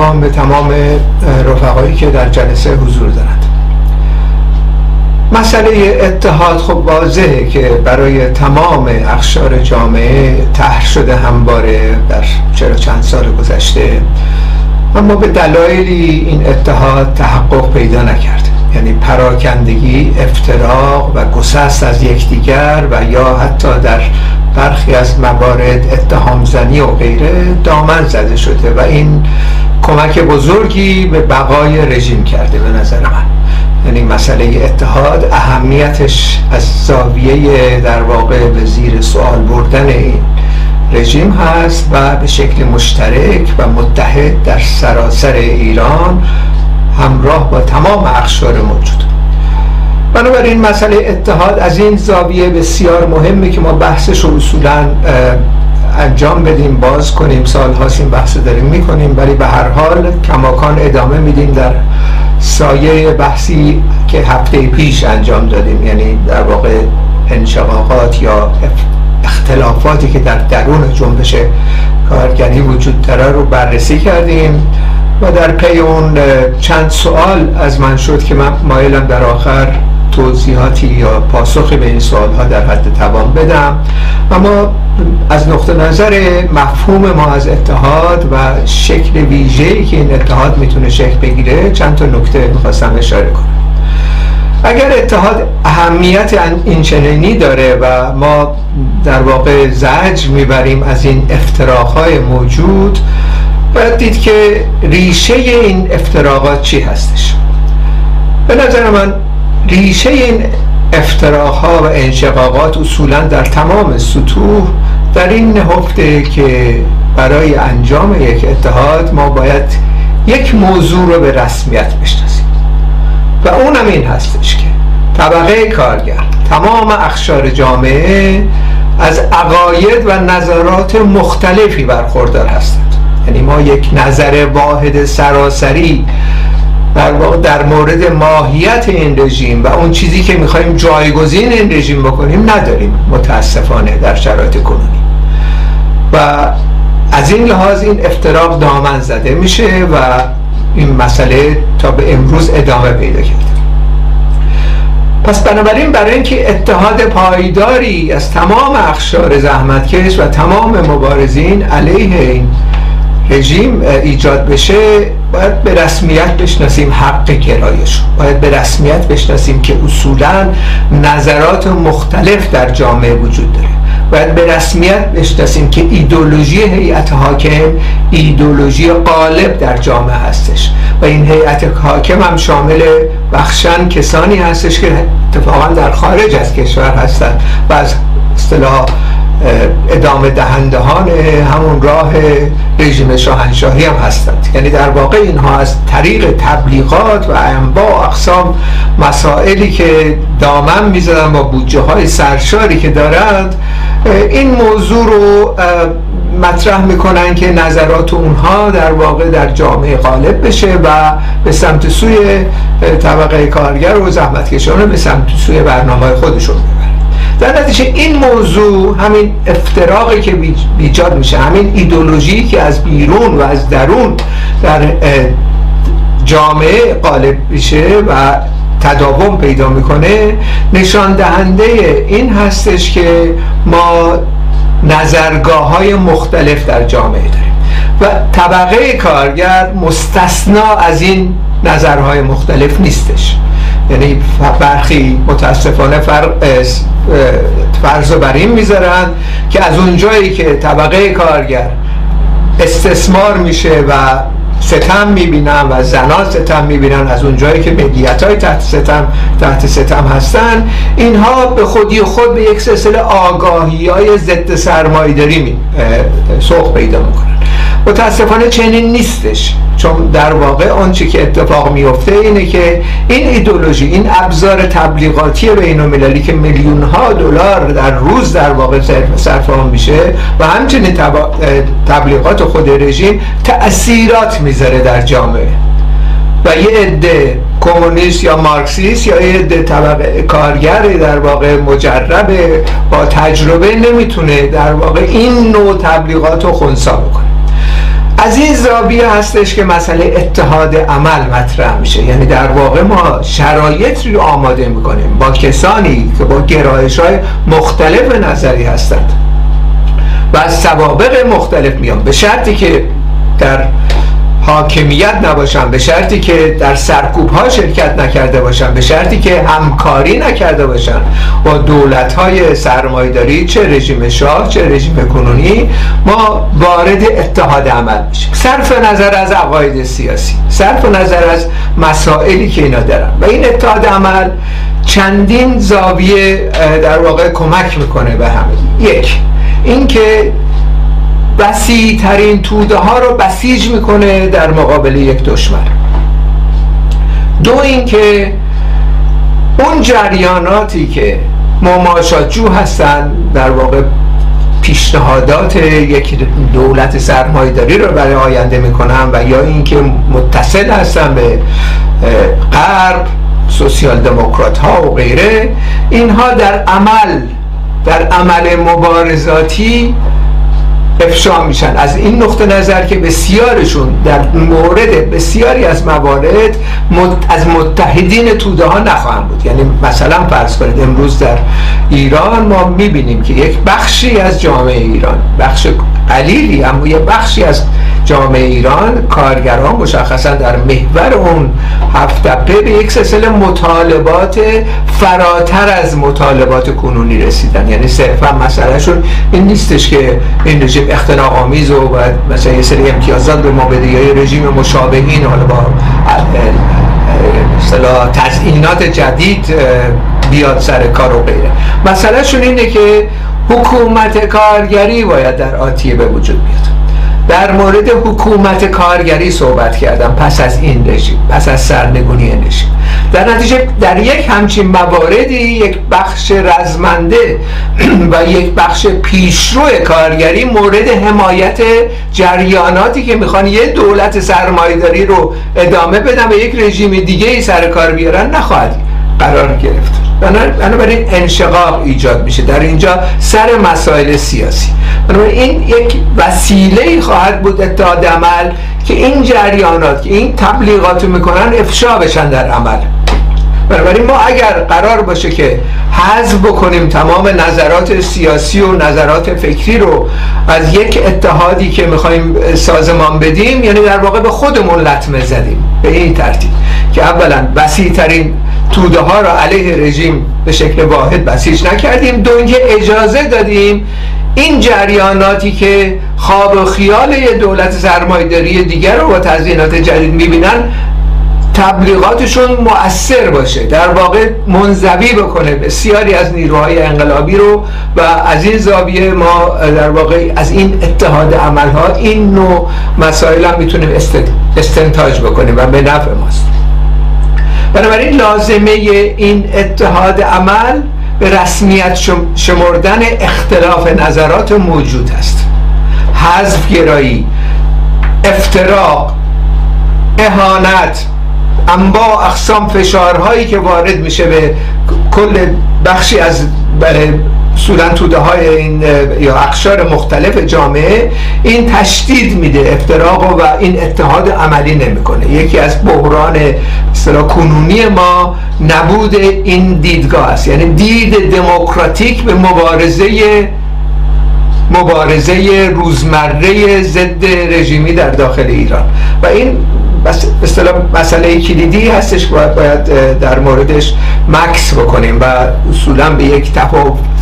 فراوان به تمام رفقایی که در جلسه حضور دارند. مسئله اتحاد خب واضحه که برای تمام اخشار جامعه طرح شده همواره در چرا چند سال گذشته. اما به دلایلی این اتحاد تحقق پیدا نکرد. یعنی پراکندگی افتراق و گسست از یکدیگر و یا حتی در برخی از موارد اتهام زنی و غیره دامن زده شده و این کمک بزرگی به بقای رژیم کرده به نظر من. یعنی مسئله اتحاد اهمیتش از زاویه در واقع به زیر سوال بردن این رژیم هست و به شکل مشترک و متحد در سراسر ایران همراه با تمام اخشار موجود. بنابراین مسئله اتحاد از این زاویه بسیار مهمه که ما بحثش رو اصولا انجام بدیم باز کنیم سال هاست این بحث داریم می‌کنیم ولی به هر حال کماکان ادامه میدیم در سایه بحثی که هفته پیش انجام دادیم یعنی در واقع انشقاقات یا اختلافاتی که در درون جنبش کارگری وجود داره رو بررسی کردیم و در پی اون چند سوال از من شد که من مایلم در آخر توضیحاتی یا پاسخی به این سوال ها در حد توان بدم. اما از نقطه نظر مفهوم ما از اتحاد و شکل ویژه‌ای که این اتحاد می‌تونه شکل بگیره چند تا نکته می‌خواستم اشاره کنم. اگر اتحاد اهمیت این چنینی داره و ما در واقع زج می‌بریم از این افتراقهای موجود باید دید که ریشه این افتراقات چی هستش. به نظر من ریشه این افتراقها و انشقاقات اصولا در تمام سطوح در این نهفته که برای انجام یک اتحاد ما باید یک موضوع رو به رسمیت بشناسیم. و اونم این هستش که طبقه کارگر تمام اخشار جامعه از عقاید و نظرات مختلفی برخوردار هستند. یعنی ما یک نظر واحد سراسری در واقع در مورد ماهیت این رژیم و اون چیزی که می‌خوایم جایگزین این رژیم بکنیم نداریم متاسفانه در شرایط کنونی. و از این لحاظ این افتراق دامن زده میشه و این مسئله تا به امروز ادامه پیدا کرده. پس بنابراین برای اینکه اتحاد پایداری از تمام اخشار زحمتکش و تمام مبارزین علیه این رژیم ایجاد بشه باید به رسمیت بشناسیم حق گرایش باید به رسمیت بشناسیم که اصولا نظرات مختلف در جامعه وجود داره. باید به رسمیت بشناسیم که ایدولوژی هیئت حاکم ایدولوژی غالب در جامعه هستش. و این هیئت حاکم هم شامل بخشن کسانی هستش که اتفاقا در خارج از کشور هستند. و از اصطلاح ادامه دهندهان همون راه رژیم شاهنشاهی هم هستند. یعنی در واقع اینها از طریق تبلیغات و انواع اقسام مسائلی که دامن می‌زدن با بودجه های سرشاری که دارند این موضوع رو مطرح می‌کنن که نظرات اونها در واقع در جامعه غالب بشه و به سمت سوی طبقه کارگر و زحمتکشان به سمت سوی برنامه خودشون ببرن. در نتیجه این موضوع همین افتراقی که بیجاد میشه همین ایدولوژی که از بیرون و از درون در جامعه غالب میشه و تداوم پیدا می‌کنه نشان دهنده این هستش که ما نظرگاه های مختلف در جامعه داریم و طبقه کارگر مستثنا از این نظرهای مختلف نیستش. یعنی برخی متاسفانه فرض بر این می‌ذارن که از اونجایی که طبقه کارگر استثمار میشه و ستم می‌بینن و زنان ستم می‌بینن از اونجایی که ملیت های تحت ستم تحت ستم هستن اینها به خودی خود به یک سلسله آگاهی های ضد سرمایداری سوق پیدا می‌کنن. متاسفانه چنین نیستش. چون در واقع آنچه که اتفاق میفته اینه که این ایدولوژی این ابزار تبلیغاتی بین المللی که میلیون ها دلار در روز در واقع صرف آن میشه و همچنین تبلیغات خود رژیم تأثیرات می‌ذاره در جامعه. و یه عده کمونیست یا مارکسیست یا یه عده طبقه کارگر در واقع مجرب با تجربه نمی‌تونه در واقع این نوع تبلیغات رو خونسا بکنه. از این زاویه هستش که مسئله اتحاد عمل مطرح میشه. یعنی در واقع ما شرایط رو آماده می‌کنیم با کسانی که با گرایش های مختلف نظری هستند و از سوابق مختلف میان. به شرطی که در حاکمیت نباشن به شرطی که در سرکوب ها شرکت نکرده باشن به شرطی که همکاری نکرده باشن با دولت های سرمایداری چه رژیم شاه چه رژیم کنونی ما وارد اتحاد عمل میشیم. صرف نظر از عقاید سیاسی صرف نظر از مسائلی که اینا دارن. و این اتحاد عمل چندین زاویه در واقع کمک می‌کنه به همه. یک اینکه وسیع ترین توده ها رو بسیج می‌کنه در مقابل یک دشمن. دو اینکه اون جریاناتی که مماشاتجو هستن در واقع پیشنهادات یک دولت سرمایداری رو برای آینده می‌کنن و یا اینکه متصل هستن به غرب سوسیال دموکرات ها و غیره اینها در عمل در عمل مبارزاتی افشا میشن. از این نقطه نظر که بسیارشون در مورد بسیاری از موارد از متحدین توده ها نخواهند بود. یعنی مثلا فرض کنید امروز در ایران ما می‌بینیم که یک بخشی از جامعه ایران بخش قلیلی اما یه بخشی از جامعه ایران کارگران مشخصا در محور اون هفت به یک سلسله مطالبات فراتر از مطالبات کنونی رسیدن. یعنی صرفا مسئلهشون این نیستش که این رژیم اختناق آمیز و مثلا یه سری امتیازات به ما بده یا رژیم مشابهین حالا با مثلا تزئینات جدید بیاد سر کار و غیره. مسئلهشون اینه که حکومت کارگری باید در آتیه به وجود بیاد. در مورد حکومت کارگری صحبت کردم. پس از این رژیم پس از سرنگونی رژیم. در نتیجه در یک همچین مواردی یک بخش رزمنده و یک بخش پیشرو کارگری مورد حمایت جریاناتی که می‌خوان یه دولت سرمایداری رو ادامه بدن و یک رژیم دیگه ای سر کار بیارن نخواهد قرار گرفت. بنابراین انشقاق ایجاد میشه. در اینجا سر مسائل سیاسی. این یک وسیله خواهد بود اتحاد عمل که این جریانات که این تبلیغات می‌کنن افشا بشن در عمل. بنابراین ما اگر قرار باشه که حذف بکنیم تمام نظرات سیاسی و نظرات فکری رو از یک اتحادی که می‌خوایم سازمان بدیم یعنی در واقع به خودمون لطمه زدیم. به این ترتیب. که اولا وسیع ترین توده ها را علیه رژیم به شکل واحد بسیج نکردیم. دو اجازه دادیم این جریاناتی که خواب و خیال دولت سرمایداری دیگر رو با تزیینات جدید می‌بینن تبلیغاتشون مؤثر باشه در واقع منزوی بکنه. بسیاری از نیروهای انقلابی رو و از این زاویه ما در واقع از این اتحاد عملها این نوع مسائل هم می‌تونیم استنتاج بکنیم و به نفع ماست. بنابراین لازمه این اتحاد عمل به رسمیت شمردن اختلاف نظرات موجود است. حذف گرایی افتراق اهانت انواع اقسام فشارهایی که وارد میشه به کل بخشی از اصولا توده های این یا اقشار مختلف جامعه این تشدید میده افتراق و این اتحاد عملی نمی‌کنه. یکی از بحران اصطلاح کنونی ما نبود این دیدگاه است. یعنی دید دموکراتیک به مبارزه مبارزه روزمره ضد رژیمی در داخل ایران. و این اصطلاح مسئله کلیدی هستش که باید, باید در موردش مکس بکنیم و اصولا به یک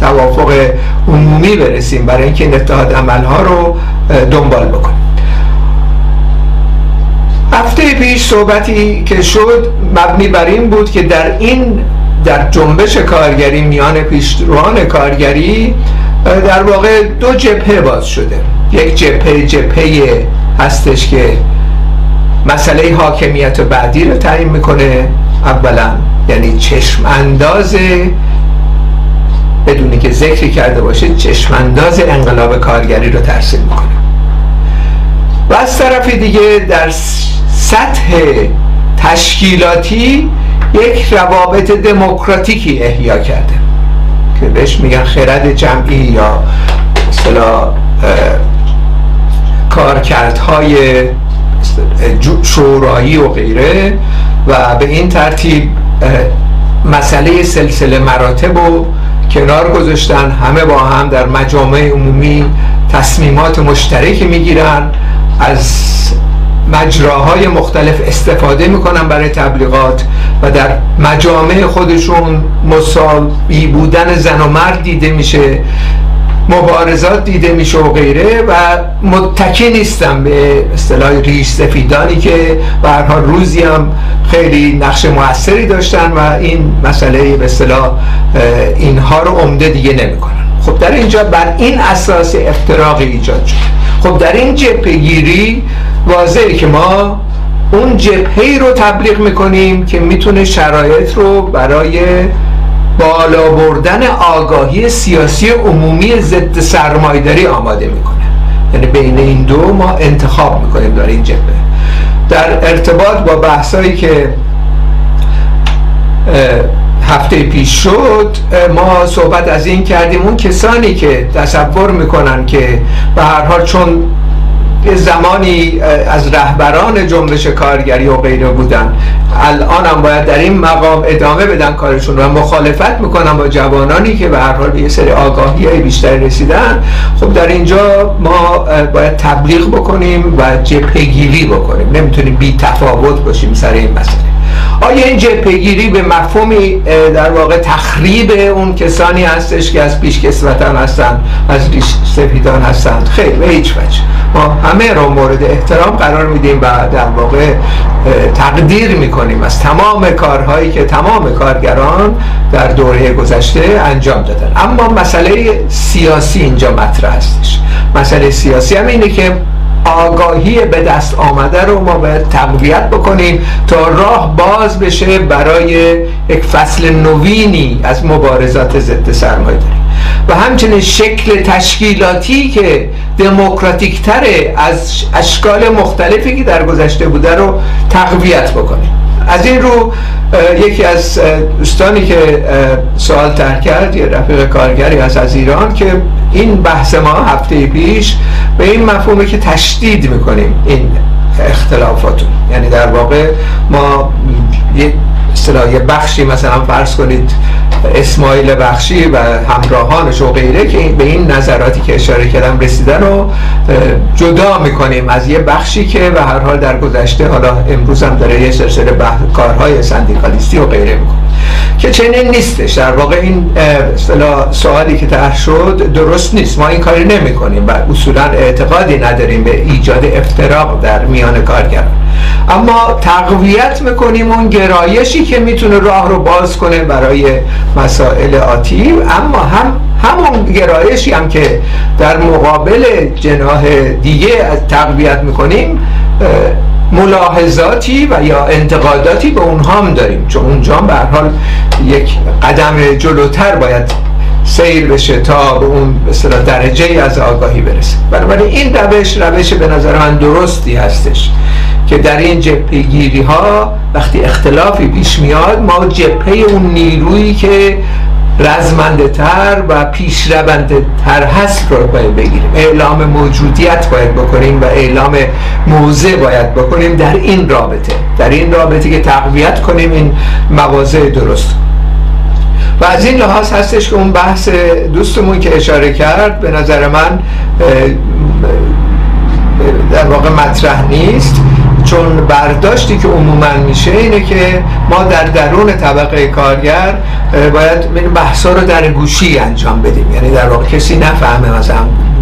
توافق عمومی برسیم برای اینکه این اتحاد عملها رو دنبال بکنیم. هفته پیش صحبتی که شد مبنی بر این بود که در این در جنبش کارگری میان پیشروان کارگری در واقع دو جبهه باز شده. یک جبهه جبهه هستش که مسئله حاکمیت بعدی رو تعیین می‌کنه. اولا یعنی چشم انداز بدونی که ذکری کرده باشه چشم انداز انقلاب کارگری رو ترسیم می‌کنه. و از طرف دیگه در سطح تشکیلاتی یک روابط دموکراتیکی احیا کرده. که بهش میگن خرد جمعی یا مثلا کارکردهای شورایی و غیره و به این ترتیب مسئله سلسله مراتب و کنار گذاشتن همه با هم در مجامع عمومی تصمیمات مشترکی می‌گیرن از مجراهای مختلف استفاده می‌کنن برای تبلیغات و در مجامع خودشون مساوی بودن زن و مرد دیده میشه. مبارزات دیده میشه و غیره و متکی نیستم به اصطلاح ریش سفیدانی که حال روزی هم خیلی نقش موثری داشتن و این مسئله به اصطلاح اینها رو عمده دیگه نمی‌کنن. خب در اینجا بر این اساس افتراقی ایجاد شد. خب در این جبهه گیری واضحه که ما اون جبهه رو تبلیغ می‌کنیم که می‌تونه شرایط رو برای بالا بردن آگاهی سیاسی عمومی ضد سرمایداری آماده می‌کنه. یعنی بین این دو ما انتخاب می‌کنیم در این جبهه. در ارتباط با بحثایی که هفته پیش شد ما صحبت از این کردیم. اون کسانی که تصور می‌کنن که به هر حال چون یه زمانی از رهبران جنبش کارگری و غیره بودن. الان هم باید در این مقام ادامه بدن کارشون و مخالفت می‌کنن با جوانانی که به هر حال به یه سری آگاهی های بیشتر رسیدن. خب در اینجا ما باید تبلیغ بکنیم و جبهگیری بکنیم. نمی‌تونیم بی تفاوت باشیم سر این مسئله. آیا این جبهگیری به مفهومی در واقع تخریب اون کسانی هستش که از پیشکسوتان هستند از ریش سفیدان هستند خیلی به هیچ وجه. ما همه رو مورد احترام قرار میدیم و در واقع تقدیر می‌کنیم از تمام کارهایی که تمام کارگران در دوره گذشته انجام دادن. اما مسئله سیاسی اینجا مطرح هستش. مسئله سیاسی هم اینه که آگاهی به دست آمده رو ما باید تقویت بکنیم تا راه باز بشه برای یک فصل نوینی از مبارزات ضد سرمایه و همچنین شکل تشکیلاتی که دموکراتیک تره از اشکال مختلفی که در گذشته بوده رو تقویت بکنیم. از این رو یکی از دوستانی که سوال تر کرد یه رفیق کارگری هست از ایران که این بحث ما هفته پیش به این مفهومه که تشدید می‌کنیم این اختلافاتو یعنی در واقع ما یه یه بخشی مثلا فرض کنید اسماعیل بخشی و همراهانش و غیره که به این نظراتی که اشاره کردم رسیدن رو جدا می‌کنیم از یه بخشی که به هر حال در گذشته حالا امروز هم داره یه سلسله کارهای سندیکالیستی و غیره می‌کنه. که چنین نیستش. در واقع این سوالی که طرح شد درست نیست. ما این کاری نمی کنیم و اصولا اعتقادی نداریم به ایجاد افتراق در میان کارگران. اما تقویت می‌کنیم اون گرایشی که می‌تونه راه رو باز کنه برای مسائل آتی. اما هم همون گرایشی هم که در مقابل جناح دیگه از تقویت می‌کنیم ملاحظاتی و یا انتقاداتی به اونها هم داریم. چون اونجا به حال یک قدم جلوتر باید سیر بشه تا به اون به درجه ای از آگاهی برسه. بنابراین این روش روش به نظر من درستی هستش که در این جبهه ها وقتی اختلافی پیش میاد ما جبهه اون نیرویی که رزمنده تر و پیشرونده تر هست رو باید بگیریم. اعلام موجودیت باید بکنیم و اعلام موضع باید بکنیم در این رابطه. در این رابطه که تقویت کنیم این مواضع درست. و از این لحاظ هستش که اون بحث دوستمون که اشاره کرد به نظر من در واقع مطرح نیست. چون برداشتی که عموما میشه اینه که ما در درون طبقه کارگر باید بحثا رو در گوشی انجام بدیم. یعنی در واقع کسی نفهمه مثلا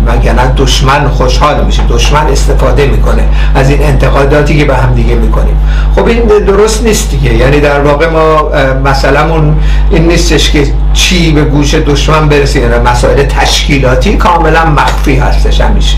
وگرنه دشمن خوشحال میشه دشمن استفاده می‌کنه. از این انتقاداتی که به هم دیگه می‌کنیم. خب این درست نیست دیگه. یعنی در واقع ما مسئلهمون این نیستش که چی به گوش دشمن برسه. یعنی مسائل تشکیلاتی کاملا مخفی هستش همیشه.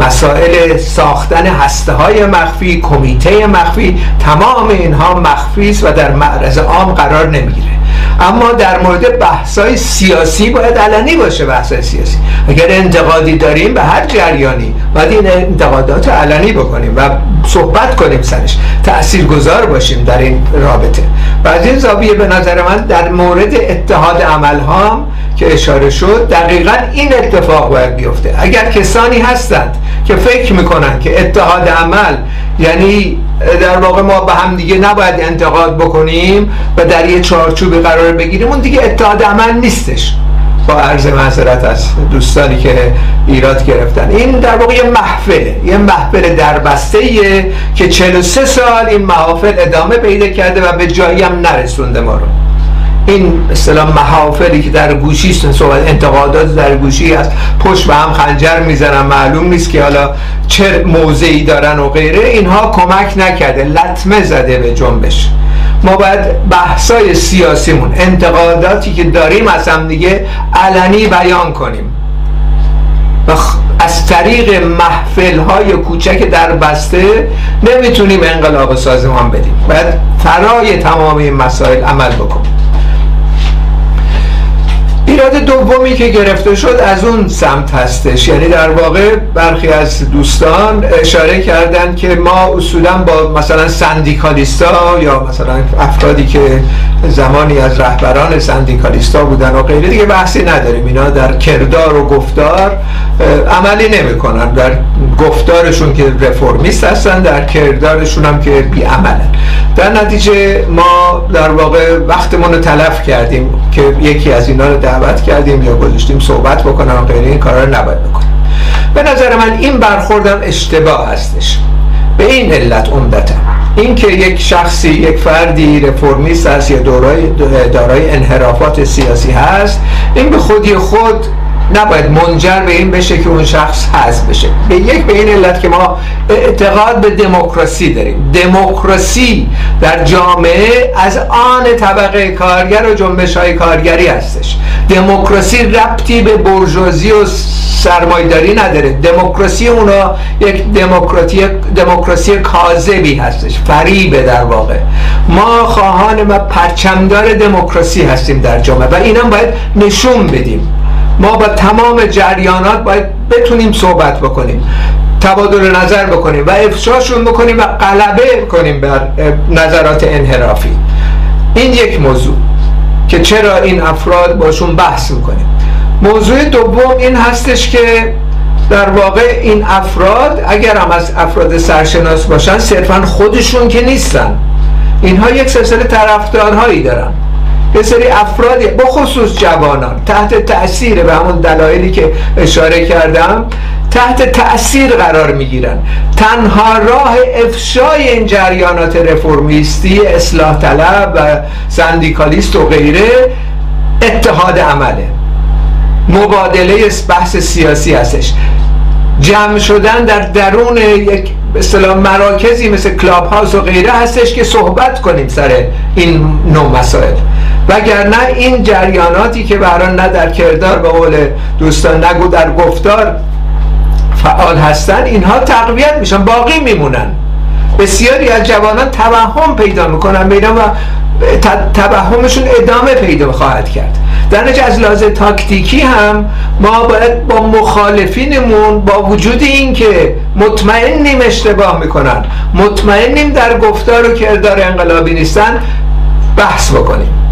مسائل ساختن هسته های مخفی کمیته مخفی تمام اینها مخفی است و در معرض عام قرار نمی‌گیره. اما در مورد بحثای سیاسی باید علنی باشه بحثای سیاسی. اگر انتقادی داریم به هر جریانی باید این انتقادات علنی بکنیم و صحبت کنیم سرش. تأثیر گذار باشیم در این رابطه. و از این زاویه به نظر من در مورد اتحاد عمل هم که اشاره شد دقیقا این اتفاق باید بیفته. اگر کسانی هستند که فکر می‌کنن که اتحاد عمل یعنی در واقع ما به هم دیگه نباید انتقاد بکنیم و در یه چارچوبی قرار بگیریم. اون دیگه اتحاد عمل نیستش. با عرض معذرت از دوستانی که ایراد گرفتن. این در واقع یه محفله یه محفل دربسته که 43 سال این محافل ادامه پیدا کرده و به جایی هم نرسونده ما رو. این اصطلاح محافلی که در گوشی صحبت انتقادات در گوشی است پشت به هم خنجر می‌زنن معلوم نیست که حالا چه موضعی دارن و غیره اینها کمک نکرده لطمه زده به جنبش. ما باید بحثای سیاسیمون انتقاداتی که داریم از هم دیگه علنی بیان کنیم. و از طریق محفل های کوچک در بسته نمی‌تونیم انقلاب سازمان بدیم. باید فرای تمام این مسائل عمل بکنیم. ایراد دومی که گرفته شد از اون سمت هستش. یعنی در واقع برخی از دوستان اشاره کردند که ما اصولا با مثلا سندیکالیستا یا مثلا افرادی که زمانی از رهبران سندیکالیستا بودن و غیره دیگه بحثی نداریم. اینا در کردار و گفتار عملی نمی‌کنن. در گفتارشون که رفرمیست هستن در کردارشون هم که بی عملن. در نتیجه ما در واقع وقتمون رو تلف کردیم که یکی از اینا رو دعوت کردیم یا گذاشتیم صحبت بکنم و غیره این کارا رو نباید بکنیم. به نظر من این برخوردم اشتباه هستش. به این علت عمدتا. اینکه یک شخصی یک فردی رفرمیست است یا دارای انحرافات سیاسی هست این به خودی خود نباید منجر به این بشه که اون شخص حذف بشه. به یک به این علت که ما اعتقاد به دموکراسی داریم. دموکراسی در جامعه از آن طبقه کارگر و جنبش های کارگری هستش. دموکراسی ربطی به برجوازی و سرمایداری نداره. دموکراسی اونا یک دموکراسی دموکراسی کاذبی هستش فریبه در واقع. ما خواهان و پرچمدار دموکراسی هستیم در جامعه و اینم باید نشون بدیم. ما با تمام جریانات باید بتونیم صحبت بکنیم تبادل نظر بکنیم و افشاشون بکنیم و غلبه کنیم بر نظرات انحرافی. این یک موضوع که چرا این افراد باشون بحث می‌کنیم. موضوع دوم این هستش که در واقع این افراد اگر هم از افراد سرشناس باشن صرفا خودشون که نیستن. اینها یک سلسله طرفدارهایی دارن. یه سری افرادی بخصوص جوانان تحت تاثیر به همون دلایلی که اشاره کردم تحت تأثیر قرار می‌گیرن. تنها راه افشای این جریانات رفرمیستی اصلاح طلب و سندیکالیست و غیره اتحاد عمله. مبادله بحث سیاسی هستش. جمع شدن در درون یک به مراکزی مثل کلاب هاوس و غیره هستش که صحبت کنیم سر این نوع مسائل. وگرنه این جریاناتی که برای نه در کردار به قول دوستان نگو در گفتار فعال هستن اینها تقویت میشن باقی میمونن. بسیاری از جوانان توهم پیدا می‌کنن بینا و توهمشون ادامه پیدا خواهد کرد. در نتیجه از لحاظ تاکتیکی هم ما باید با مخالفینمون با وجود این که مطمئنیم اشتباه می‌کنن مطمئنیم در گفتار و کردار انقلابی نیستن بحث بکنیم.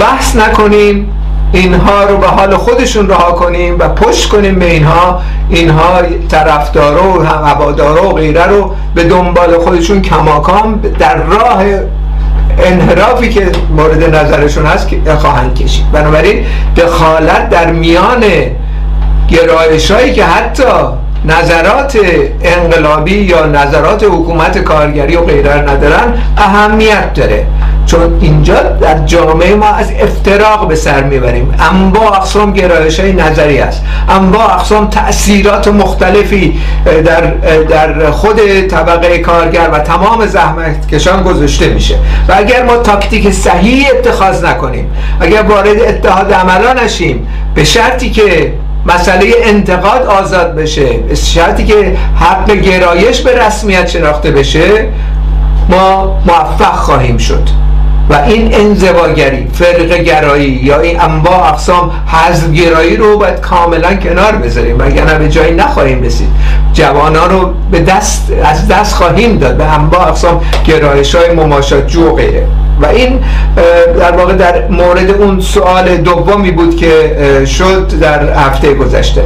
بحث نکنیم اینها رو به حال خودشون رها کنیم و پشت کنیم به اینها. اینها طرفدارا و هوادارا و غیره رو به دنبال خودشون کماکان در راه انحرافی که مورد نظرشون هست خواهند کشید. بنابراین دخالت در میان گرایش هایی که حتی نظرات انقلابی یا نظرات حکومت کارگری و غیره ندارن اهمیت داره. چون اینجا در جامعه ما از افتراق به سر می‌بریم. انواع اقسام گرایش های نظری است. انواع اقسام تأثیرات مختلفی در, در خود طبقه کارگر و تمام زحمت کشان گذاشته میشه. و اگر ما تاکتیک صحیح اتخاذ نکنیم اگر وارد اتحاد عملا نشیم به شرطی که مسئله انتقاد آزاد بشه به شرطی که حق گرایش به رسمیت شناخته بشه ما موفق خواهیم شد. و این انزواگری فرق گرایی یا این انواع اقسام حزب گرایی رو باید کاملا کنار بذاریم. نه به جایی نخواهیم رسید. جوانان رو به دست از دست خواهیم داد. به انواع اقسام گرایش های مماشات جو غیره و این در واقع در مورد اون سوال دومی بود که شد در هفته گذشته.